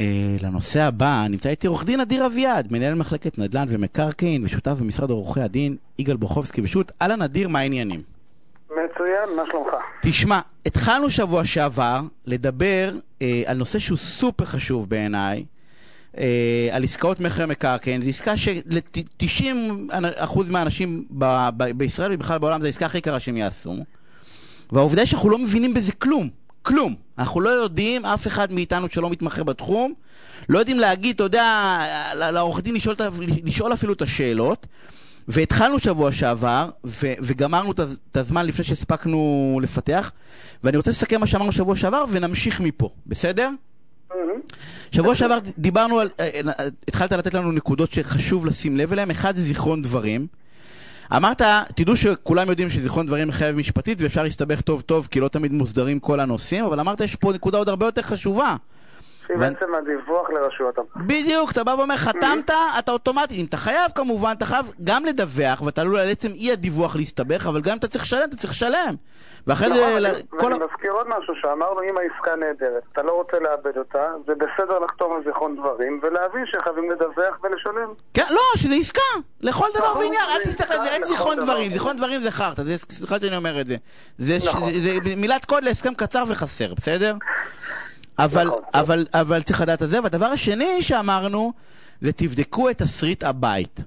אה, לנושא הבא, נמצא איתי עורך דין אדיר אביעד, מנהל מחלקת נדל"ן ומקרקעין ושותף במשרד עורכי הדין יגאל בוכובסקי ושות'. אהלן אדיר, מה העניינים? מצוין, מה שלומך? תשמע, התחלנו שבוע שעבר לדבר אה, על נושא שהוא סופר חשוב בעיניי, אה, על עסקאות מכר מקרקעין. זו עסקה של-90% מהאנשים ב- ב- בישראל ובכלל בעולם זו העסקה הכי יקרה שהם יעשו. והעובדה שאנחנו לא מבינים בזה כלום. כלום. אנחנו לא יודעים, אף אחד מאיתנו שלא מתמחה בתחום, לא יודעים להגיד, אתה יודע, לעורך דין לשאול, לשאול אפילו את השאלות. והתחלנו שבוע שעבר, ו- וגמרנו את הזמן לפני שהספקנו לפתח, ואני רוצה לסכם מה שאמרנו שבוע שעבר, ונמשיך מפה, בסדר? שבוע שעבר דיברנו על, אה, אה, התחלת לתת לנו נקודות שחשוב לשים לב אליהן, אחד זה זיכרון דברים. אמרת, תדעו שכולם יודעים שזיכרון דברים מחייב משפטית ואפשר להסתבך טוב טוב כי לא תמיד מוסדרים כל הנושאים, אבל אמרת יש פה נקודה עוד הרבה יותר חשובה. שהיא בעצם הדיווח לרשויות המס. בדיוק, אתה בא ואומר, חתמת, אתה אוטומטית, אם אתה חייב כמובן, אתה חייב גם לדווח, ואתה עלול על עצם אי הדיווח להסתבך, אבל גם אם אתה צריך לשלם, אתה צריך לשלם. ואחרי זה... נכון, ואני מזכיר עוד משהו שאמרנו, אם העסקה נהדרת, אתה לא רוצה לאבד אותה, זה בסדר לחתום על זיכרון דברים, ולהבין שחייבים לדווח ולשלם. כן, לא, שזה עסקה, לכל דבר נכון, ועניין, אל תסתכל על זה, אין זיכרון דברים, זיכרון דברים זה חרטא, סליחה שאני אומר את זה. זה נכון. מילת קוד להסכם קצר וחסר, בסדר? אבל, נכון. אבל, אבל צריך לדעת את זה. והדבר השני שאמרנו, זה תבדקו את תסריט הבית.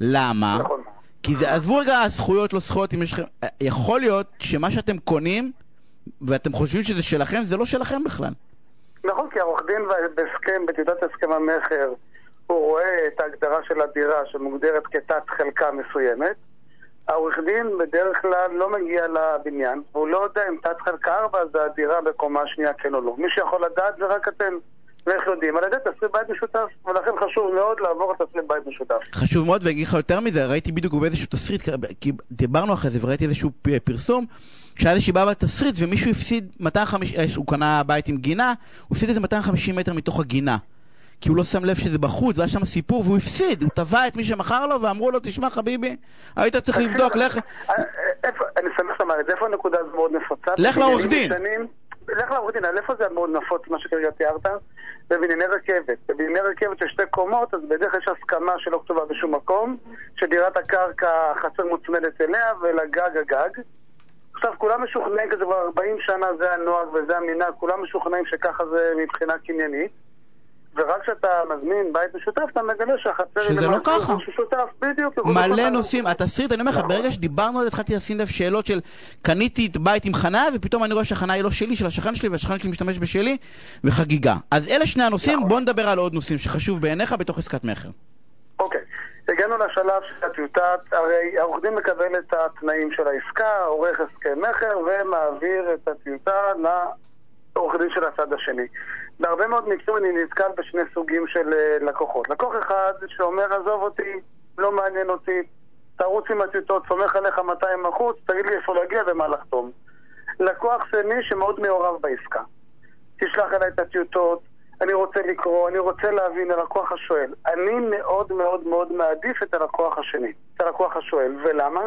למה? נכון. כי זה, עזבו רגע זכויות לא זכויות, אם יש לכם... יכול להיות שמה שאתם קונים, ואתם חושבים שזה שלכם, זה לא שלכם בכלל. נכון, כי העורך דין בהסכם, בטיוטת הסכם המכר, הוא רואה את ההגדרה של הדירה שמוגדרת כתת חלקה מסוימת. העורך דין בדרך כלל לא מגיע לבניין, והוא לא יודע אם תת חלקה 4 זה הדירה בקומה שנייה כן או לא. מי שיכול לדעת זה רק אתם. ואיך יודעים? על ידי תסריט בית משותף, ולכן חשוב מאוד לעבור את תסריט בית משותף. חשוב מאוד, ואגיד לך יותר מזה, ראיתי בדיוק באיזשהו תסריט, כי דיברנו אחרי זה וראיתי איזשהו פרסום, שהיה איזושהי בעיה בתסריט ומישהו הפסיד 250, אה, הוא קנה בית עם גינה, הוא הפסיד איזה 250 מטר מתוך הגינה. כי הוא לא שם לב שזה בחוץ, והיה שם סיפור, והוא הפסיד, הוא תבע את מי שמכר לו, ואמרו לו, תשמע חביבי, היית צריך לבדוק, לך... אה, אני שמח לומר את זה, איפה הנקודה הזו מאוד נפוצה? לך לעורך דין. לך לעורך דין, איפה זה מאוד נפוץ, מה שכרגע תיארת? בבנייני רכבת. בבנייני רכבת של שתי קומות, אז בדרך כלל יש הסכמה שלא כתובה בשום מקום, שדירת הקרקע חצר מוצמדת אליה ולגג הגג. עכשיו, כולם משוכנעים, כי זה כבר 40 שנה זה הנוהג וזה המנהג, כולם משוכנעים שככה זה מבחינה קניינית. ורק כשאתה מזמין בית משותף, אתה מגלה שהחצר היא שזה לא ככה. שותף, בדיוק. מלא נושאים, התסריט, אני אומר לך, ברגע שדיברנו על זה, התחלתי לשים לב שאלות של קניתי את בית עם חניה, ופתאום אני רואה שהחניה היא לא שלי, של השכן שלי, והשכן שלי משתמש בשלי, וחגיגה. אז אלה שני הנושאים, נכון. בוא נדבר על עוד נושאים שחשוב בעיניך בתוך עסקת מכר. אוקיי. הגענו לשלב של הטיוטת, הרי העורך דין מקבל את התנאים של העסקה, עורך הסכם מכר ומעביר את הטיוטה לעורך דין של הצד השני. בהרבה מאוד מקרים אני נתקל בשני סוגים של אה, לקוחות. לקוח אחד שאומר, עזוב אותי, לא מעניין אותי, תרוץ עם הטיוטות, סומך עליך 200 החוץ, תגיד לי איפה להגיע ומה לחתום. לקוח שני שמאוד מעורב בעסקה. תשלח אליי את הטיוטות, אני רוצה לקרוא, אני רוצה להבין, הלקוח השואל. אני מאוד מאוד מאוד מעדיף את הלקוח השני, את הלקוח השואל. ולמה?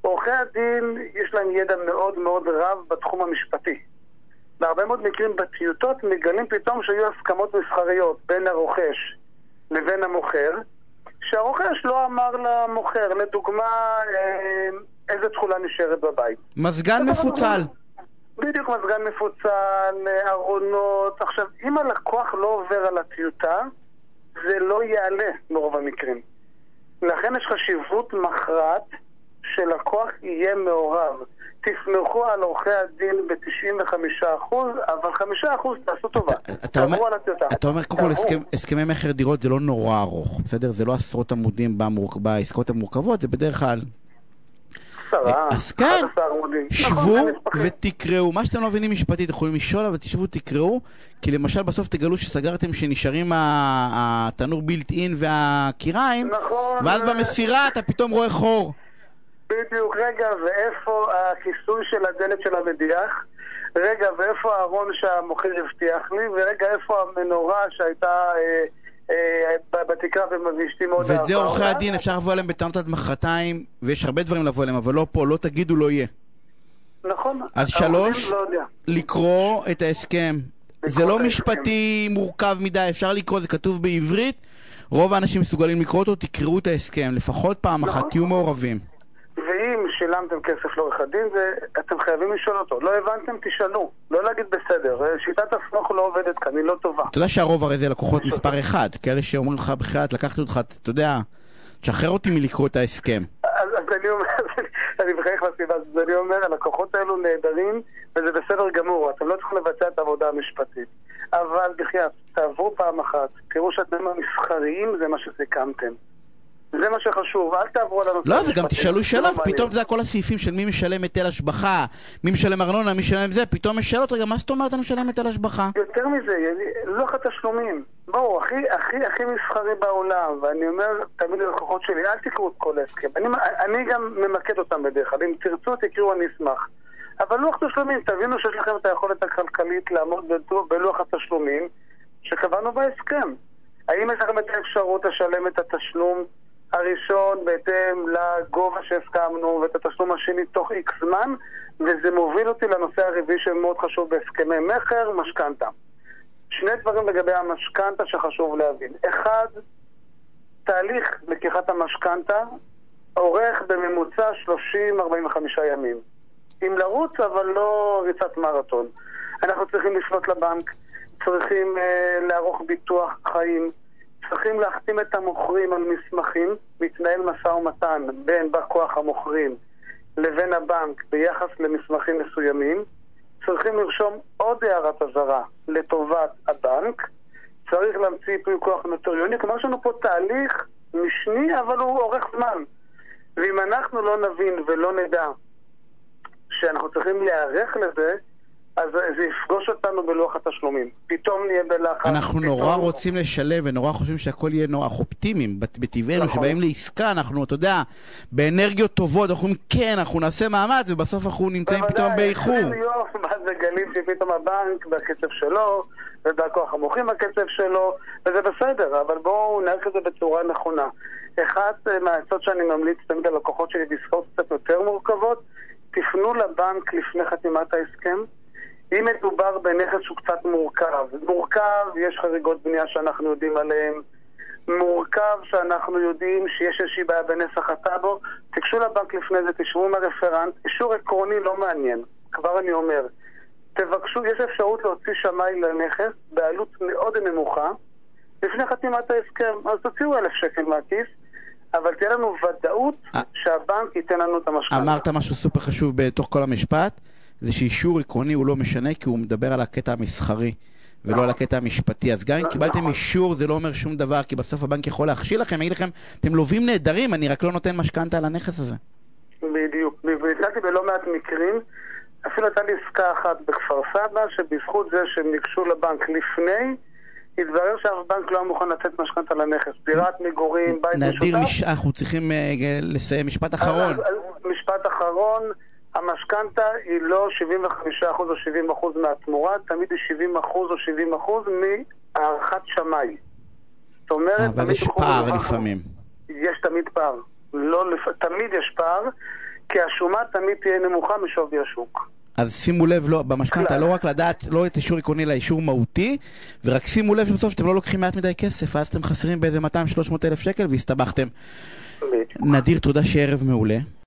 עורכי הדין יש להם ידע מאוד מאוד רב בתחום המשפטי. בהרבה מאוד מקרים בטיוטות מגלים פתאום שהיו הסכמות מסחריות בין הרוכש לבין המוכר, שהרוכש לא אמר למוכר, לדוגמה, אה, איזה תכולה נשארת בבית. מזגן מפוצל. בדיוק מזגן מפוצל, ארונות. עכשיו, אם הלקוח לא עובר על הטיוטה, זה לא יעלה ברוב המקרים. לכן יש חשיבות מכרעת שלקוח יהיה מעורב. תסמכו על עורכי הדין ב-95%, אבל 5% תעשו טובה. אתה אומר, אתה אומר, קודם כל, הסכמי מכר דירות זה לא נורא ארוך, בסדר? זה לא עשרות עמודים בעסקאות המורכבות, זה בדרך כלל... עשרה, אז כן, שבו ותקראו. מה שאתם לא מבינים משפטית, יכולים לשאול, אבל תשבו ותקראו, כי למשל בסוף תגלו שסגרתם שנשארים התנור בילט אין והקיריים, נכון, ואז במסירה אתה פתאום רואה חור. בדיוק, רגע, ואיפה הכיסוי של הדלת של המדיח? רגע, ואיפה הארון שהמוכר הבטיח לי? ורגע, איפה המנורה שהייתה... אה, אה, בתקרה ואשתי מאוד ואת זה עורכי הדין, אפשר לבוא אליהם בטענות עד מחרתיים, ויש הרבה דברים לבוא אליהם, אבל לא פה, לא תגידו, לא יהיה. נכון. אז שלוש, לא לקרוא את ההסכם זה לא. משפטי מורכב מדי, אפשר לקרוא, זה כתוב בעברית, רוב האנשים מסוגלים לקרוא אותו, תקראו את ההסכם, לפחות פעם נכון. אחת, תהיו מעורבים. שילמתם כסף לעורך הדין, זה, אתם חייבים לשאול אותו. לא הבנתם, תשאלו. לא להגיד בסדר. אה, שיטת הסמוך לא עובדת כאן, היא לא טובה. אתה יודע שהרוב הרי זה לקוחות מספר אחד, כאלה שאומרים לך בחייאת, לקחתי אותך, אתה יודע, תשחרר אותי מלקרוא את ההסכם. אז, אני אומר, אני מחייך לסיבה אז אני אומר, הלקוחות האלו נהדרים, וזה בסדר גמור, אתם לא צריכים לבצע את העבודה המשפטית. אבל בחייאת, תעברו פעם אחת, תראו שהתנאים המסחריים זה מה שסיכמתם. זה מה שחשוב, אל תעברו על הנושא לא. וגם תשאלו שאלות, לא. פתאום, אתה יודע, כל הסעיפים של מי משלם היטל השבחה, מי משלם ארנונה, מי משלם זה, פתאום יש שאלות, רגע, מה זאת אומרת אני משלם היטל השבחה? יותר מזה, לוח התשלומים. בואו, הכי, הכי, הכי מסחרי בעולם, ואני אומר תמיד ללקוחות שלי, אל תקראו את כל ההסכם. אני, אני גם ממקד אותם בדרך כלל, אם תרצו תקראו אני אשמח. אבל לוח תשלומים, תבינו שיש לכם את היכולת הכלכלית לעמוד בלוח התשלומים שקבענו בהסכם. האם יש לכם את האפשרות לשלם את התשלום הראשון בהתאם לגובה שהסכמנו ואת התשלום השני תוך איקס זמן? וזה מוביל אותי לנושא הרביעי שמאוד חשוב בהסכמי מכר, משכנתה. שני דברים לגבי המשכנתה שחשוב להבין. אחד, תהליך לקיחת המשכנתה אורך בממוצע 30-45 ימים. עם לרוץ, אבל לא ריצת מרתון. אנחנו צריכים לפנות לבנק, צריכים אה, לערוך ביטוח חיים, צריכים להחתים את המוכרים על מסמכים, מתנהל משא ומתן בין בא כוח המוכרים לבין הבנק ביחס למסמכים מסוימים, צריכים לרשום עוד הערת אזהרה לטובת הבנק, צריך להמציא ייפוי כוח נוטריוני, כלומר יש לנו פה תהליך משני, אבל הוא אורך זמן. ואם אנחנו לא נבין ולא נדע שאנחנו צריכים להיערך לזה, אז זה יפגוש אותנו בלוח התשלומים. פתאום נהיה בלחץ. אנחנו פתאום... נורא רוצים לשלב ונורא חושבים שהכל יהיה נורא אופטימיים בט- בטבענו, נכון. שבאים לעסקה, אנחנו, אתה יודע, באנרגיות טובות, אנחנו אומרים כן, אנחנו נעשה מאמץ, ובסוף אנחנו נמצאים פתאום באיחור. 20 יום, מה זה גלים שפתאום הבנק בקצב שלו, ובכוח המוחים בקצב שלו, וזה בסדר, אבל בואו נערך את זה בצורה נכונה. אחת אה, מהעצות שאני ממליץ תמיד ללקוחות שלי בעסקאות קצת יותר מורכבות, תפנו לבנק לפני חתימת ההסכם. אם מדובר בנכס שהוא קצת מורכב, מורכב, יש חריגות בנייה שאנחנו יודעים עליהן, מורכב שאנחנו יודעים שיש איזושהי בעיה בנסח הטאבו, תיגשו לבנק לפני זה, תשבו עם הרפרנט, אישור עקרוני לא מעניין, כבר אני אומר. תבקשו, יש אפשרות להוציא שמאי לנכס בעלות מאוד נמוכה לפני חתימת ההסכם, אז תוציאו אלף שקל מהכיס, אבל תהיה לנו ודאות אה. שהבנק ייתן לנו את המשכנתה. אמרת משהו סופר חשוב בתוך כל המשפט, זה שאישור עקרוני הוא לא משנה, כי הוא מדבר על הקטע המסחרי. ולא על הקטע המשפטי. אז גם אם קיבלתם. אישור זה לא אומר שום דבר, כי בסוף הבנק יכול להכשיל לכם, יגיד לכם, אתם לווים נהדרים, אני רק לא נותן משכנתה על הנכס הזה. בדיוק. ונתקלתי בלא מעט מקרים, אפילו הייתה לי עסקה אחת בכפר סבא, שבזכות זה שהם ניגשו לבנק לפני, התברר שאף בנק לא היה מוכן לתת משכנתה לנכס. דירת מגורים, בית נדיר, משותף. מש- אנחנו צריכים אה, לסיים. משפט אחרון. משפט אחרון, המשכנתה היא לא 75% או 70% מהתמורה, תמיד היא 70% או 70% מהערכת שמאי. זאת אומרת, אבל יש פער לפעמים. יש תמיד פער. לא. תמיד יש פער, כי השומה תמיד תהיה נמוכה משווי השוק. אז שימו לב, לא, במשכנתה. לא רק לדעת, לא את אישור עקרוני, אלא אישור מהותי, ורק שימו לב שבסוף שאתם לא לוקחים מעט מדי כסף, ואז אתם חסרים באיזה 200-300 אלף שקל והסתבכתם. נדיר, תודה שערב מעולה.